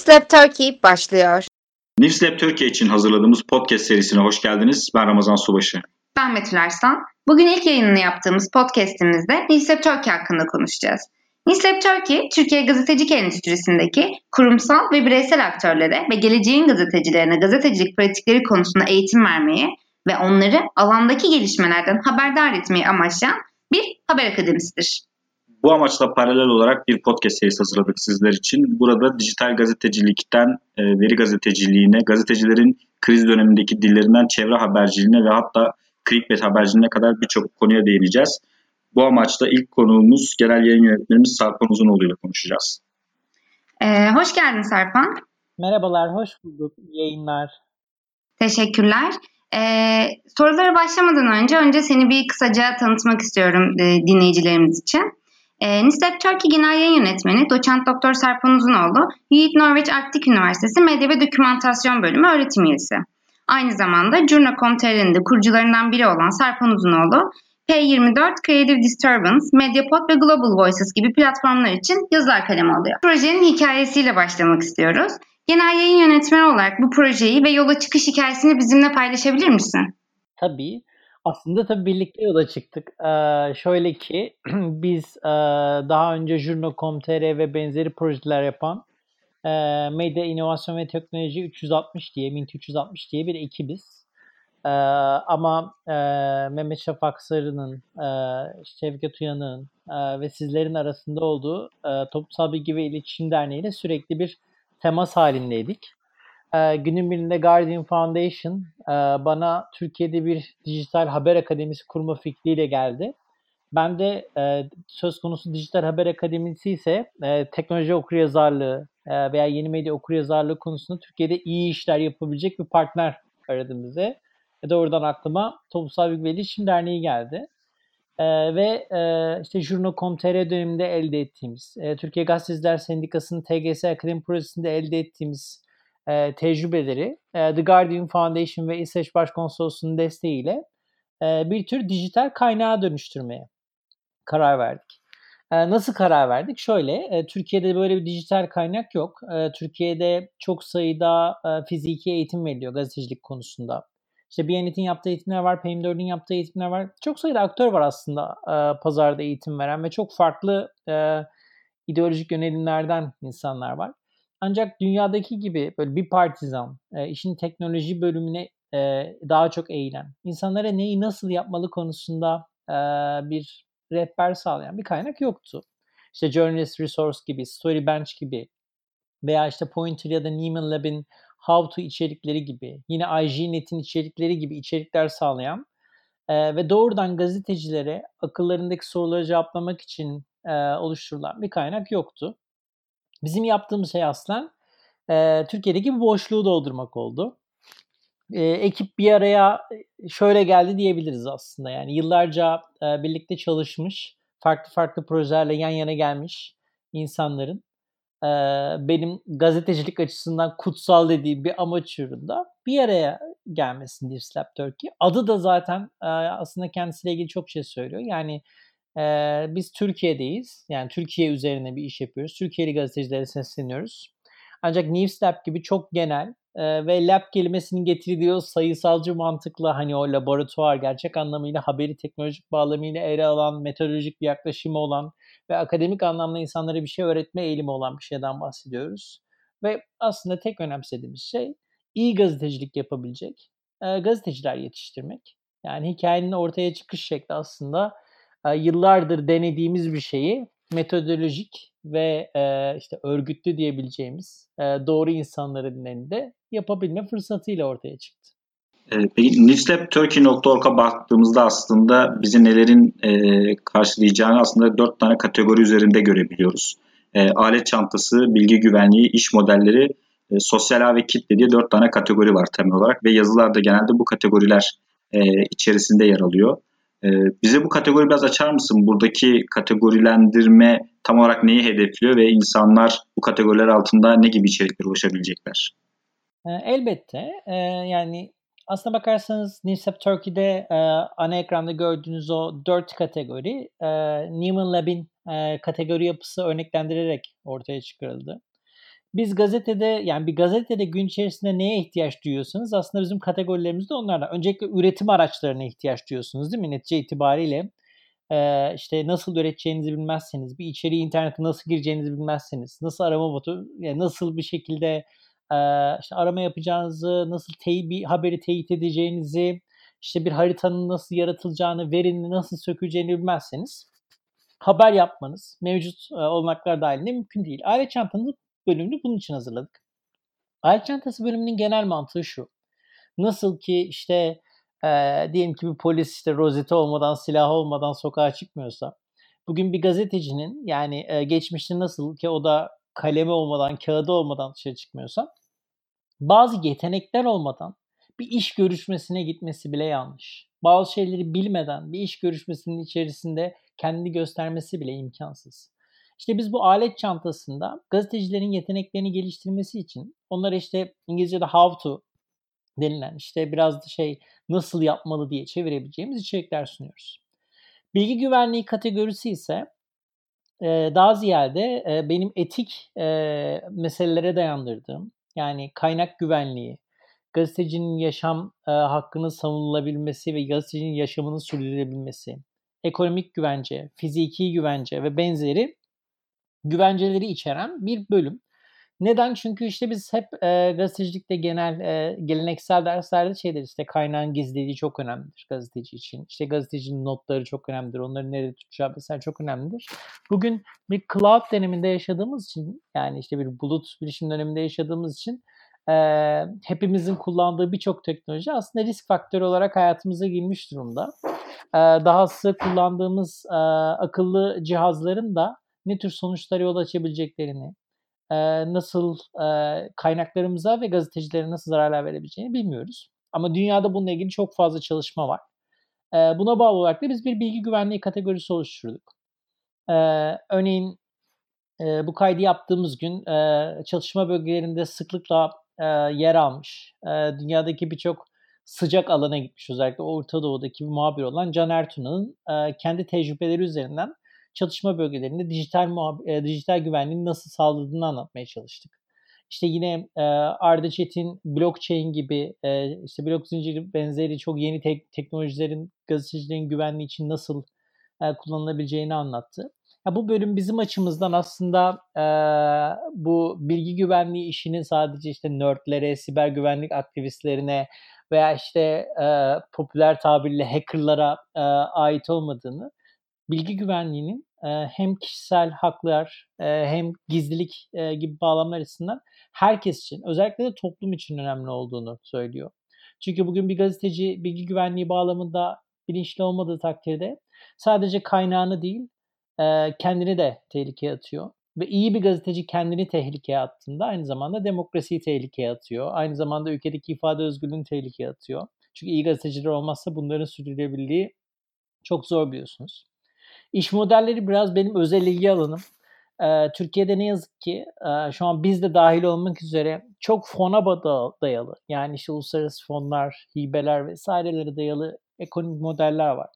Newslab Turkey başlıyor. Newslab Türkiye için hazırladığımız podcast serisine hoş geldiniz. Ben Ramazan Subaşı. Ben Betül Arslan. Bugün ilk yayınını yaptığımız podcastimizde Newslab Turkey hakkında konuşacağız. Newslab Turkey, Türkiye gazetecilik endüstrisindeki kurumsal ve bireysel aktörlere ve geleceğin gazetecilerine gazetecilik pratikleri konusunda eğitim vermeyi ve onları alandaki gelişmelerden haberdar etmeyi amaçlayan bir haber akademisidir. Bu amaçla paralel olarak bir podcast serisi hazırladık sizler için. Burada dijital gazetecilikten e, veri gazeteciliğine, gazetecilerin kriz dönemindeki dillerinden çevre haberciliğine ve hatta clickbait haberciliğine kadar birçok konuya değineceğiz. Bu amaçla ilk konuğumuz genel yayın yönetmenimiz Sarpan Uzunoğlu ile konuşacağız. Ee, hoş geldin Sarpan. Merhabalar, hoş bulduk. Yayınlar. Teşekkürler. Ee, sorulara başlamadan önce önce seni bir kısaca tanıtmak istiyorum e, dinleyicilerimiz için. E, Nislep Turkey Genel Yayın Yönetmeni Doçent Doktor Serpan Uzunoğlu, Yiğit Norveç Arktik Üniversitesi Medya ve Dokümantasyon Bölümü öğretim üyesi. Aynı zamanda Journa.com.tr'nin de kurucularından biri olan Serpan Uzunoğlu, P24, Creative Disturbance, Mediapod ve Global Voices gibi platformlar için yazılar kalemi alıyor. Projenin hikayesiyle başlamak istiyoruz. Genel yayın yönetmeni olarak bu projeyi ve yola çıkış hikayesini bizimle paylaşabilir misin? Tabii. Aslında tabii birlikte yola çıktık. Ee, şöyle ki biz e, daha önce Jurno.com.tr ve benzeri projeler yapan e, Medya İnovasyon ve Teknoloji 360 diye, Mint 360 diye bir ekibiz. E, ama e, Mehmet Şafak Sarı'nın, e, Şevket Uyan'ın e, ve sizlerin arasında olduğu e, Toplumsal Bilgi ve İletişim Derneği ile sürekli bir temas halindeydik. E, günün birinde Guardian Foundation e, bana Türkiye'de bir dijital haber akademisi kurma fikriyle geldi. Ben de e, söz konusu dijital haber akademisi ise e, teknoloji okuryazarlığı e, veya yeni medya okuryazarlığı konusunda Türkiye'de iyi işler yapabilecek bir partner aradım bize. E, doğrudan aklıma Toplumsal Bilgi ve İletişim Derneği geldi. Ee, ve e, işte Jurno.com.tr döneminde elde ettiğimiz, e, Türkiye Gazeteciler Sendikası'nın TGS Akademi Projesi'nde elde ettiğimiz e, tecrübeleri e, The Guardian Foundation ve İsveç Başkonsolosluğu'nun desteğiyle e, bir tür dijital kaynağa dönüştürmeye karar verdik. E, nasıl karar verdik? Şöyle, e, Türkiye'de böyle bir dijital kaynak yok. E, Türkiye'de çok sayıda e, fiziki eğitim veriliyor gazetecilik konusunda. İşte Biyanet'in yaptığı eğitimler var, PM4'ün yaptığı eğitimler var. Çok sayıda aktör var aslında e, pazarda eğitim veren ve çok farklı e, ideolojik yönelimlerden insanlar var. Ancak dünyadaki gibi böyle bir partizan, e, işin teknoloji bölümüne e, daha çok eğilen, insanlara neyi nasıl yapmalı konusunda e, bir rehber sağlayan bir kaynak yoktu. İşte Journalist Resource gibi, Story Bench gibi veya işte Pointer ya da Neiman Lab'in How To içerikleri gibi, yine IGNet'in içerikleri gibi içerikler sağlayan e, ve doğrudan gazetecilere akıllarındaki soruları cevaplamak için e, oluşturulan bir kaynak yoktu. Bizim yaptığımız şey aslen e, Türkiye'deki bir boşluğu doldurmak oldu. E, ekip bir araya şöyle geldi diyebiliriz aslında. Yani yıllarca e, birlikte çalışmış, farklı farklı projelerle yan yana gelmiş insanların e, benim gazetecilik açısından kutsal dediğim bir amaç uğrunda bir araya gelmesin Dear Slap Turkey. Adı da zaten e, aslında kendisiyle ilgili çok şey söylüyor. Yani e, biz Türkiye'deyiz. Yani Türkiye üzerine bir iş yapıyoruz. Türkiye'li gazetecilere sesleniyoruz. Ancak News Lab gibi çok genel e, ve lab kelimesinin getirdiği sayısalcı mantıkla hani o laboratuvar gerçek anlamıyla haberi teknolojik bağlamıyla ele alan, metodolojik bir yaklaşımı olan ve akademik anlamda insanlara bir şey öğretme eğilimi olan bir şeyden bahsediyoruz. Ve aslında tek önemsediğimiz şey iyi gazetecilik yapabilecek e, gazeteciler yetiştirmek. Yani hikayenin ortaya çıkış şekli aslında yıllardır denediğimiz bir şeyi metodolojik ve e, işte örgütlü diyebileceğimiz e, doğru insanların elinde yapabilme fırsatıyla ortaya çıktı. Peki newslabturkey.org'a baktığımızda aslında bizi nelerin e, karşılayacağını aslında dört tane kategori üzerinde görebiliyoruz. E, alet çantası, bilgi güvenliği, iş modelleri, e, sosyal ağ ve kitle diye dört tane kategori var temel olarak ve yazılarda genelde bu kategoriler e, içerisinde yer alıyor. E, bize bu kategori biraz açar mısın? Buradaki kategorilendirme tam olarak neyi hedefliyor ve insanlar bu kategoriler altında ne gibi içeriklere ulaşabilecekler? Elbette. Yani aslına bakarsanız Newsap Turkey'de e, ana ekranda gördüğünüz o dört kategori e, Newman Lab'in e, kategori yapısı örneklendirerek ortaya çıkarıldı. Biz gazetede yani bir gazetede gün içerisinde neye ihtiyaç duyuyorsanız aslında bizim kategorilerimiz de onlardan. Öncelikle üretim araçlarına ihtiyaç duyuyorsunuz değil mi? Netice itibariyle e, işte nasıl üreteceğinizi bilmezseniz, bir içeriği internete nasıl gireceğinizi bilmezseniz, nasıl arama botu, yani nasıl bir şekilde e, işte arama yapacağınızı, nasıl tey bir haberi teyit edeceğinizi, işte bir haritanın nasıl yaratılacağını, verinin nasıl söküleceğini bilmezseniz haber yapmanız mevcut e, olanaklar dahilinde mümkün değil. Alet çantanın bölümünü bunun için hazırladık. Alet çantası bölümünün genel mantığı şu. Nasıl ki işte e, diyelim ki bir polis işte rozeti olmadan, silah olmadan sokağa çıkmıyorsa, bugün bir gazetecinin yani e, geçmişte nasıl ki o da kalemi olmadan, kağıdı olmadan dışarı çıkmıyorsa, bazı yetenekler olmadan bir iş görüşmesine gitmesi bile yanlış. Bazı şeyleri bilmeden bir iş görüşmesinin içerisinde kendini göstermesi bile imkansız. İşte biz bu alet çantasında gazetecilerin yeteneklerini geliştirmesi için onlara işte İngilizce'de how to denilen işte biraz da şey nasıl yapmalı diye çevirebileceğimiz içerikler sunuyoruz. Bilgi güvenliği kategorisi ise daha ziyade benim etik meselelere dayandırdığım yani kaynak güvenliği, gazetecinin yaşam hakkının savunulabilmesi ve gazetecinin yaşamının sürdürülebilmesi, ekonomik güvence, fiziki güvence ve benzeri güvenceleri içeren bir bölüm. Neden? Çünkü işte biz hep e, gazetecilikte genel e, geleneksel derslerde şeyler işte kaynağın gizliliği çok önemlidir gazeteci için. İşte gazetecinin notları çok önemlidir. Onları nerede tutacağı vesaire çok önemlidir. Bugün bir cloud döneminde yaşadığımız için yani işte bir bulut bilişim döneminde yaşadığımız için e, hepimizin kullandığı birçok teknoloji aslında risk faktörü olarak hayatımıza girmiş durumda. E, dahası kullandığımız e, akıllı cihazların da ne tür sonuçlara yol açabileceklerini, nasıl kaynaklarımıza ve gazetecilere nasıl zararlar verebileceğini bilmiyoruz. Ama dünyada bununla ilgili çok fazla çalışma var. Buna bağlı olarak da biz bir bilgi güvenliği kategorisi oluşturduk. Örneğin bu kaydı yaptığımız gün çalışma bölgelerinde sıklıkla yer almış. Dünyadaki birçok sıcak alana gitmiş özellikle Orta Doğu'daki bir muhabir olan Can Ertuna'nın kendi tecrübeleri üzerinden çalışma bölgelerinde dijital e, dijital güvenliğin nasıl sağladığını anlatmaya çalıştık. İşte yine e, Arda Çetin blockchain gibi e, işte blok zinciri benzeri çok yeni tek, teknolojilerin gazetecilerin güvenliği için nasıl e, kullanılabileceğini anlattı. Ya bu bölüm bizim açımızdan aslında e, bu bilgi güvenliği işinin sadece işte nerdlere, siber güvenlik aktivistlerine veya işte e, popüler tabirle hackerlara e, ait olmadığını bilgi güvenliğinin e, hem kişisel haklar e, hem gizlilik e, gibi bağlamlar açısından herkes için özellikle de toplum için önemli olduğunu söylüyor. Çünkü bugün bir gazeteci bilgi güvenliği bağlamında bilinçli olmadığı takdirde sadece kaynağını değil kendini de tehlikeye atıyor. Ve iyi bir gazeteci kendini tehlikeye attığında aynı zamanda demokrasiyi tehlikeye atıyor. Aynı zamanda ülkedeki ifade özgürlüğünü tehlikeye atıyor. Çünkü iyi gazeteciler olmazsa bunların sürdürülebilirliği çok zor biliyorsunuz. İş modelleri biraz benim özel ilgi alanım. Türkiye'de ne yazık ki şu an biz de dahil olmak üzere çok fona dayalı yani işte uluslararası fonlar, hibeler vesairelere dayalı ekonomik modeller var.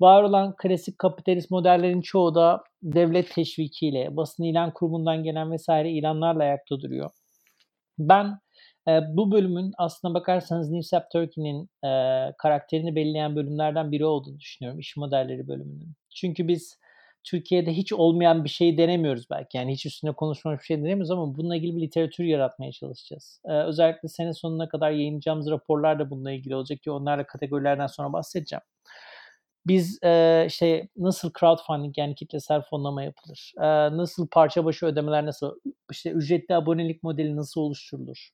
Var olan klasik kapitalist modellerin çoğu da devlet teşvikiyle, basın ilan kurumundan gelen vesaire ilanlarla ayakta duruyor. Ben bu bölümün aslına bakarsanız Newsap Turkey'nin e, karakterini belirleyen bölümlerden biri olduğunu düşünüyorum. iş modelleri bölümünün. Çünkü biz Türkiye'de hiç olmayan bir şey denemiyoruz belki. Yani hiç üstüne konuşmamış bir şey denemiyoruz ama bununla ilgili bir literatür yaratmaya çalışacağız. Ee, özellikle sene sonuna kadar yayınlayacağımız raporlar da bununla ilgili olacak ki onlarla kategorilerden sonra bahsedeceğim. Biz e, işte nasıl crowdfunding yani kitlesel fonlama yapılır? E, nasıl parça başı ödemeler nasıl? işte ücretli abonelik modeli nasıl oluşturulur?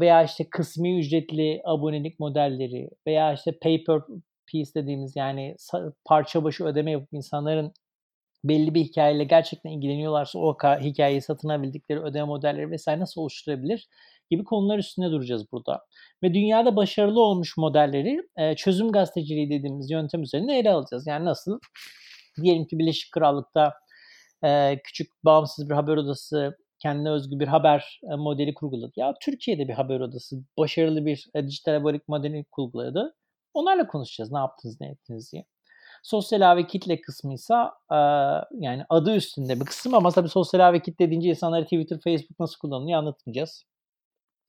Veya işte kısmi ücretli abonelik modelleri veya işte paper piece dediğimiz yani parça başı ödeme yapıp insanların belli bir hikayeyle gerçekten ilgileniyorlarsa o hikayeyi satın alabildikleri ödeme modelleri vesaire nasıl oluşturabilir gibi konular üstünde duracağız burada. Ve dünyada başarılı olmuş modelleri çözüm gazeteciliği dediğimiz yöntem üzerinde ele alacağız. Yani nasıl? Diyelim ki Birleşik Krallık'ta küçük bağımsız bir haber odası kendine özgü bir haber modeli kurguladı. Ya Türkiye'de bir haber odası başarılı bir dijital abonelik modeli kurguladı. Onlarla konuşacağız ne yaptınız ne ettiniz diye. Sosyal ağ ve kitle kısmıysa e, yani adı üstünde bir kısım ama tabii sosyal ağ ve kitle deyince insanlara Twitter, Facebook nasıl kullanılıyor anlatmayacağız.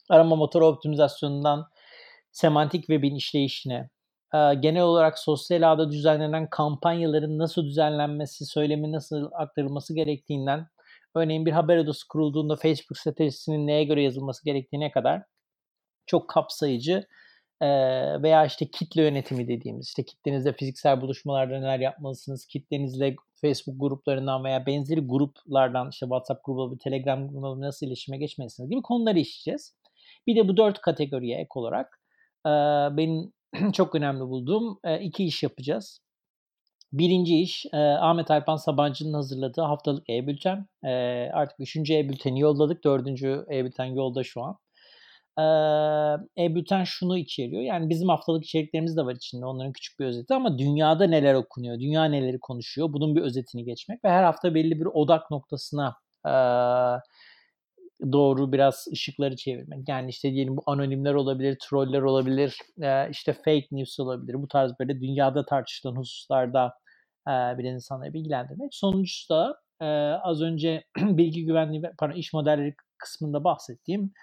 Arama motoru optimizasyonundan semantik webin işleyişine, genel olarak sosyal ağda düzenlenen kampanyaların nasıl düzenlenmesi, söylemi nasıl aktarılması gerektiğinden örneğin bir haber odası kurulduğunda Facebook stratejisinin neye göre yazılması gerektiğine kadar çok kapsayıcı veya işte kitle yönetimi dediğimiz işte kitlenizle fiziksel buluşmalarda neler yapmalısınız, kitlenizle Facebook gruplarından veya benzeri gruplardan işte WhatsApp grubu, Telegram grubu nasıl iletişime geçmelisiniz gibi konuları işleyeceğiz. Bir de bu dört kategoriye ek olarak benim çok önemli bulduğum iki iş yapacağız. Birinci iş Ahmet Alpan Sabancı'nın hazırladığı haftalık e-bülten. Artık üçüncü e-bülteni yolladık. Dördüncü e-bülten yolda şu an. E-bülten şunu içeriyor. Yani bizim haftalık içeriklerimiz de var içinde. Onların küçük bir özeti ama dünyada neler okunuyor, dünya neleri konuşuyor. Bunun bir özetini geçmek ve her hafta belli bir odak noktasına doğru biraz ışıkları çevirmek. Yani işte diyelim bu anonimler olabilir, troller olabilir, işte fake news olabilir. Bu tarz böyle dünyada tartışılan hususlarda bir insanları bilgilendirmek. Sonuncusu da az önce bilgi güvenliği ve pardon, iş modelleri kısmında bahsettiğim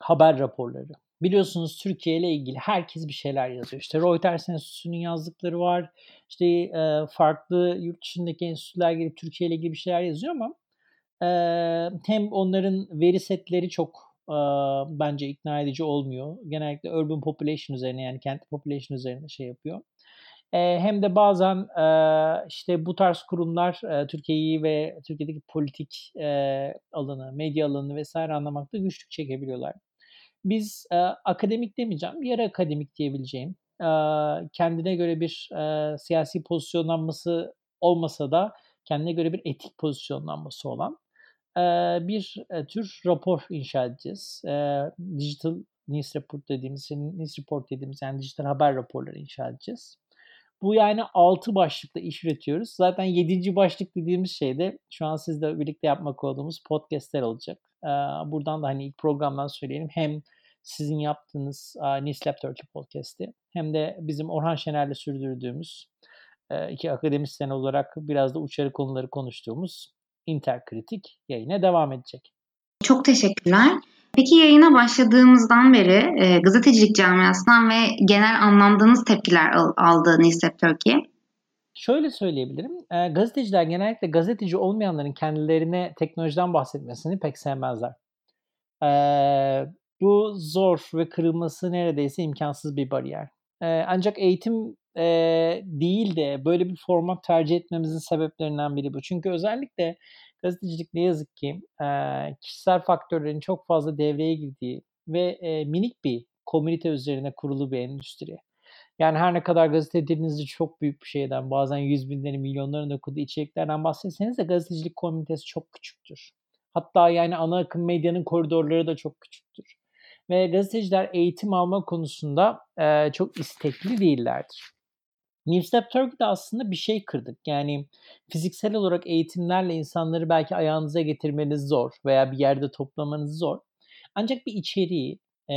haber raporları. Biliyorsunuz Türkiye ile ilgili herkes bir şeyler yazıyor. İşte Reuters Enstitüsü'nün yazdıkları var. İşte e, farklı yurt dışındaki enstitüler gelip Türkiye ile ilgili bir şeyler yazıyor ama e, hem onların veri setleri çok e, bence ikna edici olmuyor. Genellikle urban population üzerine yani kent population üzerine şey yapıyor. E, hem de bazen e, işte bu tarz kurumlar e, Türkiye'yi ve Türkiye'deki politik e, alanı, medya alanını vesaire anlamakta güçlük çekebiliyorlar. Biz akademik demeyeceğim, yarı akademik diyebileceğim, kendine göre bir siyasi pozisyonlanması olmasa da kendine göre bir etik pozisyonlanması olan bir tür rapor inşa edeceğiz. Digital News Report dediğimiz, News Report dediğimiz yani dijital haber raporları inşa edeceğiz. Bu yani 6 başlıkta iş üretiyoruz. Zaten 7. başlık dediğimiz şey de şu an sizle birlikte yapmak olduğumuz podcastler olacak. Buradan da hani ilk programdan söyleyelim. Hem sizin yaptığınız Nislab Turkey podcast'i hem de bizim Orhan Şener'le sürdürdüğümüz iki akademisyen olarak biraz da uçarı konuları konuştuğumuz Interkritik yayına devam edecek. Çok teşekkürler. Peki yayına başladığımızdan beri e, gazetecilik camiasından ve genel anlamdığınız tepkiler aldı Nislep Turkey? Şöyle söyleyebilirim. E, gazeteciler genellikle gazeteci olmayanların kendilerine teknolojiden bahsetmesini pek sevmezler. E, bu zor ve kırılması neredeyse imkansız bir bariyer. E, ancak eğitim e, değil de böyle bir format tercih etmemizin sebeplerinden biri bu. Çünkü özellikle gazetecilik ne yazık ki e, kişisel faktörlerin çok fazla devreye girdiği ve e, minik bir komünite üzerine kurulu bir endüstri. Yani her ne kadar gazete dilinizi çok büyük bir şeyden, bazen yüz binlerin, milyonların okuduğu içeriklerden bahsetseniz de gazetecilik komünitesi çok küçüktür. Hatta yani ana akım medyanın koridorları da çok küçüktür. Ve gazeteciler eğitim alma konusunda e, çok istekli değillerdir. Newstep Turkey'de aslında bir şey kırdık. Yani fiziksel olarak eğitimlerle insanları belki ayağınıza getirmeniz zor veya bir yerde toplamanız zor. Ancak bir içeriği, e,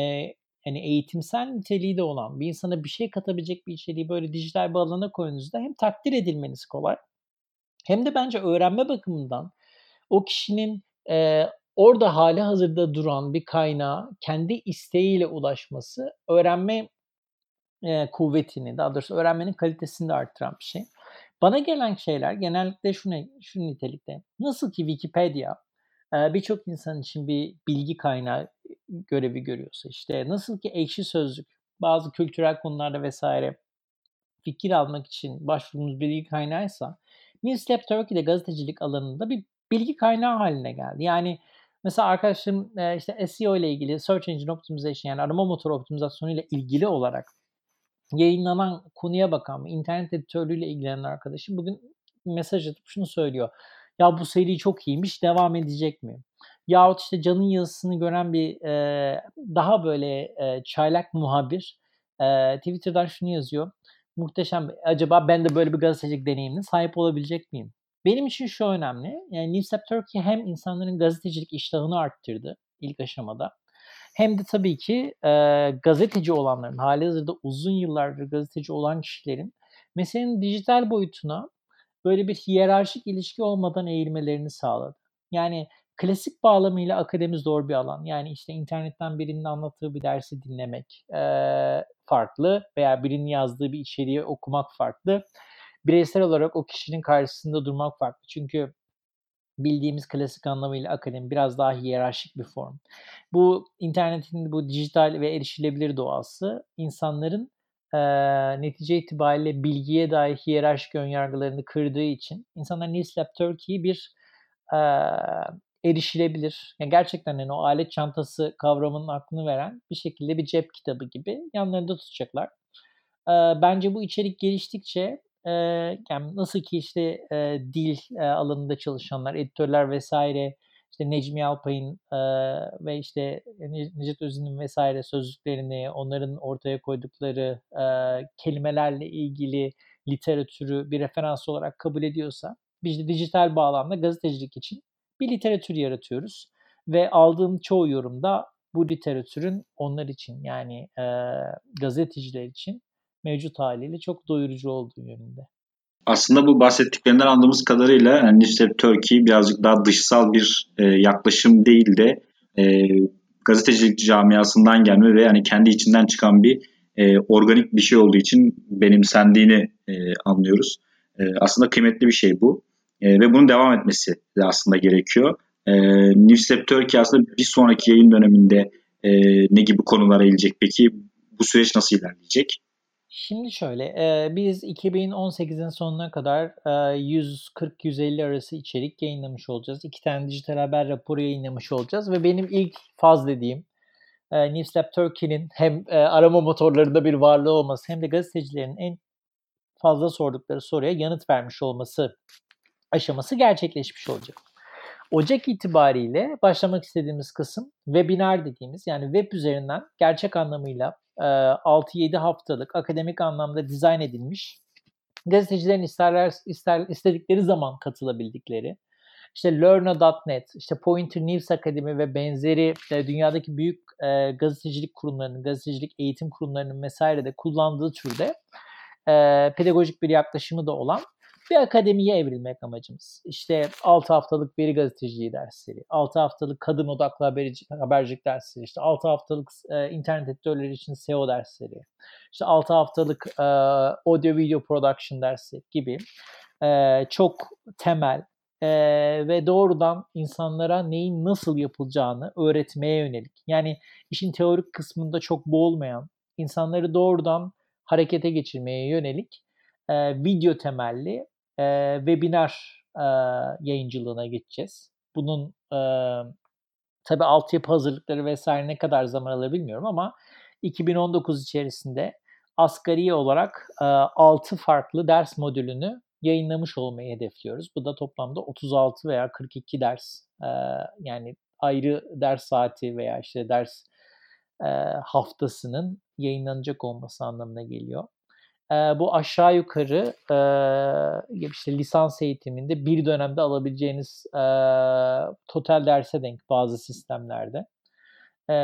yani eğitimsel niteliği de olan bir insana bir şey katabilecek bir içeriği böyle dijital bir alana koyduğunuzda hem takdir edilmeniz kolay hem de bence öğrenme bakımından o kişinin e, orada hali hazırda duran bir kaynağa kendi isteğiyle ulaşması öğrenme e, kuvvetini, daha doğrusu öğrenmenin kalitesini de arttıran bir şey. Bana gelen şeyler genellikle şu, ne, şu nitelikte. Nasıl ki Wikipedia e, birçok insan için bir bilgi kaynağı görevi görüyorsa işte nasıl ki ekşi sözlük bazı kültürel konularda vesaire fikir almak için başvurduğumuz bilgi kaynağıysa Newslab Turkey'de gazetecilik alanında bir bilgi kaynağı haline geldi. Yani mesela arkadaşım işte SEO ile ilgili Search Engine Optimization yani arama motoru optimizasyonu ile ilgili olarak yayınlanan konuya bakan, internet editörlüğüyle ilgilenen arkadaşım bugün mesaj atıp şunu söylüyor. Ya bu seri çok iyiymiş, devam edecek mi? Yahut işte Can'ın yazısını gören bir e, daha böyle e, çaylak muhabir e, Twitter'dan şunu yazıyor. Muhteşem. Acaba ben de böyle bir gazetecilik deneyimine sahip olabilecek miyim? Benim için şu önemli. Yani Newsap Turkey hem insanların gazetecilik iştahını arttırdı ilk aşamada hem de tabii ki e, gazeteci olanların, hali hazırda uzun yıllardır gazeteci olan kişilerin meselenin dijital boyutuna böyle bir hiyerarşik ilişki olmadan eğilmelerini sağladı. Yani klasik bağlamıyla akademi zor bir alan. Yani işte internetten birinin anlattığı bir dersi dinlemek e, farklı veya birinin yazdığı bir içeriği okumak farklı. Bireysel olarak o kişinin karşısında durmak farklı. Çünkü bildiğimiz klasik anlamıyla akademi biraz daha hiyerarşik bir form. Bu internetin bu dijital ve erişilebilir doğası insanların e, netice itibariyle bilgiye dair hiyerarşik önyargılarını kırdığı için insanlar Newslab Turkey'yi bir e, erişilebilir. Yani gerçekten yani o alet çantası kavramının aklını veren bir şekilde bir cep kitabı gibi yanlarında tutacaklar. E, bence bu içerik geliştikçe e, yani nasıl ki işte e, dil e, alanında çalışanlar, editörler vesaire işte Necmi Alpay'ın e, ve işte Necdet Özün'ün vesaire sözlüklerini, onların ortaya koydukları e, kelimelerle ilgili literatürü bir referans olarak kabul ediyorsa biz de dijital bağlamda gazetecilik için bir literatür yaratıyoruz ve aldığım çoğu yorumda bu literatürün onlar için yani e, gazeteciler için mevcut haliyle çok doyurucu olduğu yönünde. Aslında bu bahsettiklerinden anladığımız kadarıyla yani Turkey birazcık daha dışsal bir e, yaklaşım değil de e, gazetecilik camiasından gelme ve yani kendi içinden çıkan bir e, organik bir şey olduğu için benimsendiğini e, anlıyoruz. E, aslında kıymetli bir şey bu e, ve bunun devam etmesi de aslında gerekiyor. E, Newslet Turkey aslında bir sonraki yayın döneminde e, ne gibi konulara eğilecek peki? Bu süreç nasıl ilerleyecek? Şimdi şöyle, e, biz 2018'in sonuna kadar e, 140-150 arası içerik yayınlamış olacağız. İki tane dijital haber raporu yayınlamış olacağız ve benim ilk faz dediğim e, Newslab Turkey'nin hem e, arama motorlarında bir varlığı olması hem de gazetecilerin en fazla sordukları soruya yanıt vermiş olması aşaması gerçekleşmiş olacak. Ocak itibariyle başlamak istediğimiz kısım webinar dediğimiz yani web üzerinden gerçek anlamıyla 6-7 haftalık akademik anlamda dizayn edilmiş gazetecilerin isterler, ister, istedikleri zaman katılabildikleri işte Learner.net, işte Pointer News Akademi ve benzeri dünyadaki büyük e, gazetecilik kurumlarının, gazetecilik eğitim kurumlarının vesaire de kullandığı türde e, pedagojik bir yaklaşımı da olan bir akademiye evrilmek amacımız. İşte 6 haftalık veri gazeteciliği dersleri, 6 haftalık kadın odaklı haberci, habercilik dersleri, işte 6 haftalık e, internet editörleri için SEO dersleri, işte 6 haftalık e, audio video production dersleri gibi e, çok temel e, ve doğrudan insanlara neyin nasıl yapılacağını öğretmeye yönelik. Yani işin teorik kısmında çok boğulmayan, insanları doğrudan harekete geçirmeye yönelik e, video temelli e, webinar e, yayıncılığına geçeceğiz. Bunun e, tabii altyapı hazırlıkları vesaire ne kadar zaman alır bilmiyorum ama 2019 içerisinde asgari olarak e, 6 farklı ders modülünü yayınlamış olmayı hedefliyoruz. Bu da toplamda 36 veya 42 ders e, yani ayrı ders saati veya işte ders e, haftasının yayınlanacak olması anlamına geliyor bu aşağı yukarı e, işte lisans eğitiminde bir dönemde alabileceğiniz e, total derse denk bazı sistemlerde. E,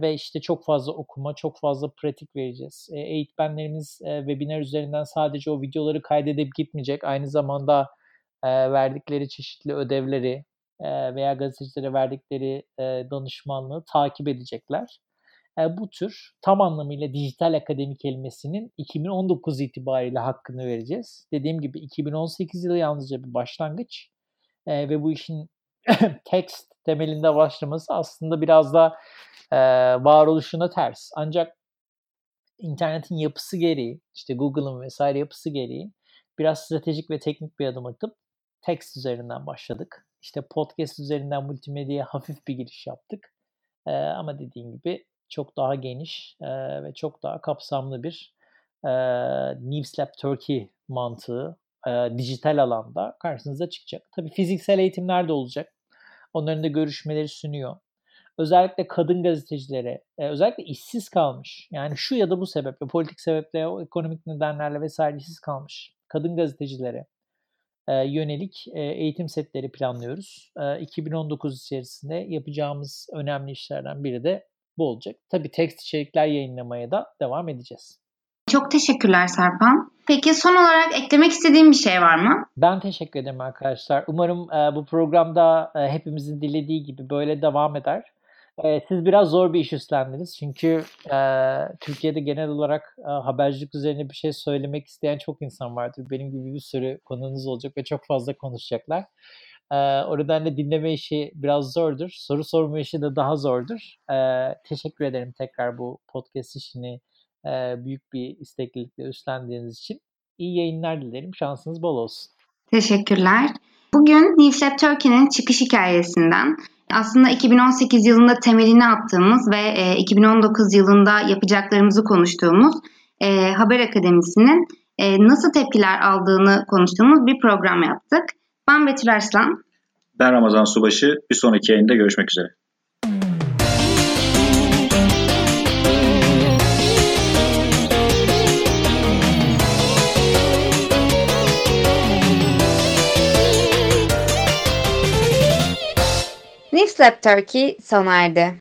ve işte çok fazla okuma, çok fazla pratik vereceğiz. E, eğitmenlerimiz e, webinar üzerinden sadece o videoları kaydedip gitmeyecek. Aynı zamanda e, verdikleri çeşitli ödevleri e, veya gazetecilere verdikleri e, danışmanlığı takip edecekler bu tür tam anlamıyla dijital akademi kelimesinin 2019 itibariyle hakkını vereceğiz. Dediğim gibi 2018 yılı yalnızca bir başlangıç ve bu işin text temelinde başlaması aslında biraz da varoluşuna ters. Ancak internetin yapısı gereği, işte Google'ın vesaire yapısı gereği biraz stratejik ve teknik bir adım atıp text üzerinden başladık. İşte podcast üzerinden multimedyaya hafif bir giriş yaptık. Ee, ama dediğim gibi çok daha geniş e, ve çok daha kapsamlı bir e, Newslab Turkey mantığı e, dijital alanda karşınıza çıkacak. Tabii fiziksel eğitimler de olacak. Onların da görüşmeleri sunuyor. Özellikle kadın gazetecilere, e, özellikle işsiz kalmış, yani şu ya da bu sebeple, politik sebeple, ekonomik nedenlerle vesaire işsiz kalmış kadın gazetecilere e, yönelik e, eğitim setleri planlıyoruz. E, 2019 içerisinde yapacağımız önemli işlerden biri de bu olacak. Tabii tekst içerikler yayınlamaya da devam edeceğiz. Çok teşekkürler Serpan. Peki son olarak eklemek istediğim bir şey var mı? Ben teşekkür ederim arkadaşlar. Umarım e, bu programda e, hepimizin dilediği gibi böyle devam eder. E, siz biraz zor bir iş üstlendiniz. Çünkü e, Türkiye'de genel olarak e, habercilik üzerine bir şey söylemek isteyen çok insan vardır. Benim gibi bir sürü konunuz olacak ve çok fazla konuşacaklar. E, o nedenle dinleme işi biraz zordur. Soru sorma işi de daha zordur. E, teşekkür ederim tekrar bu podcast işini e, büyük bir isteklilikle üstlendiğiniz için. İyi yayınlar dilerim. Şansınız bol olsun. Teşekkürler. Bugün Newslab Turkey'nin çıkış hikayesinden aslında 2018 yılında temelini attığımız ve 2019 yılında yapacaklarımızı konuştuğumuz Haber Akademisi'nin nasıl tepkiler aldığını konuştuğumuz bir program yaptık. Ben Betül Arslan. Ben Ramazan Subaşı. Bir sonraki yayında görüşmek üzere. Nifslab Turkey sona erdi.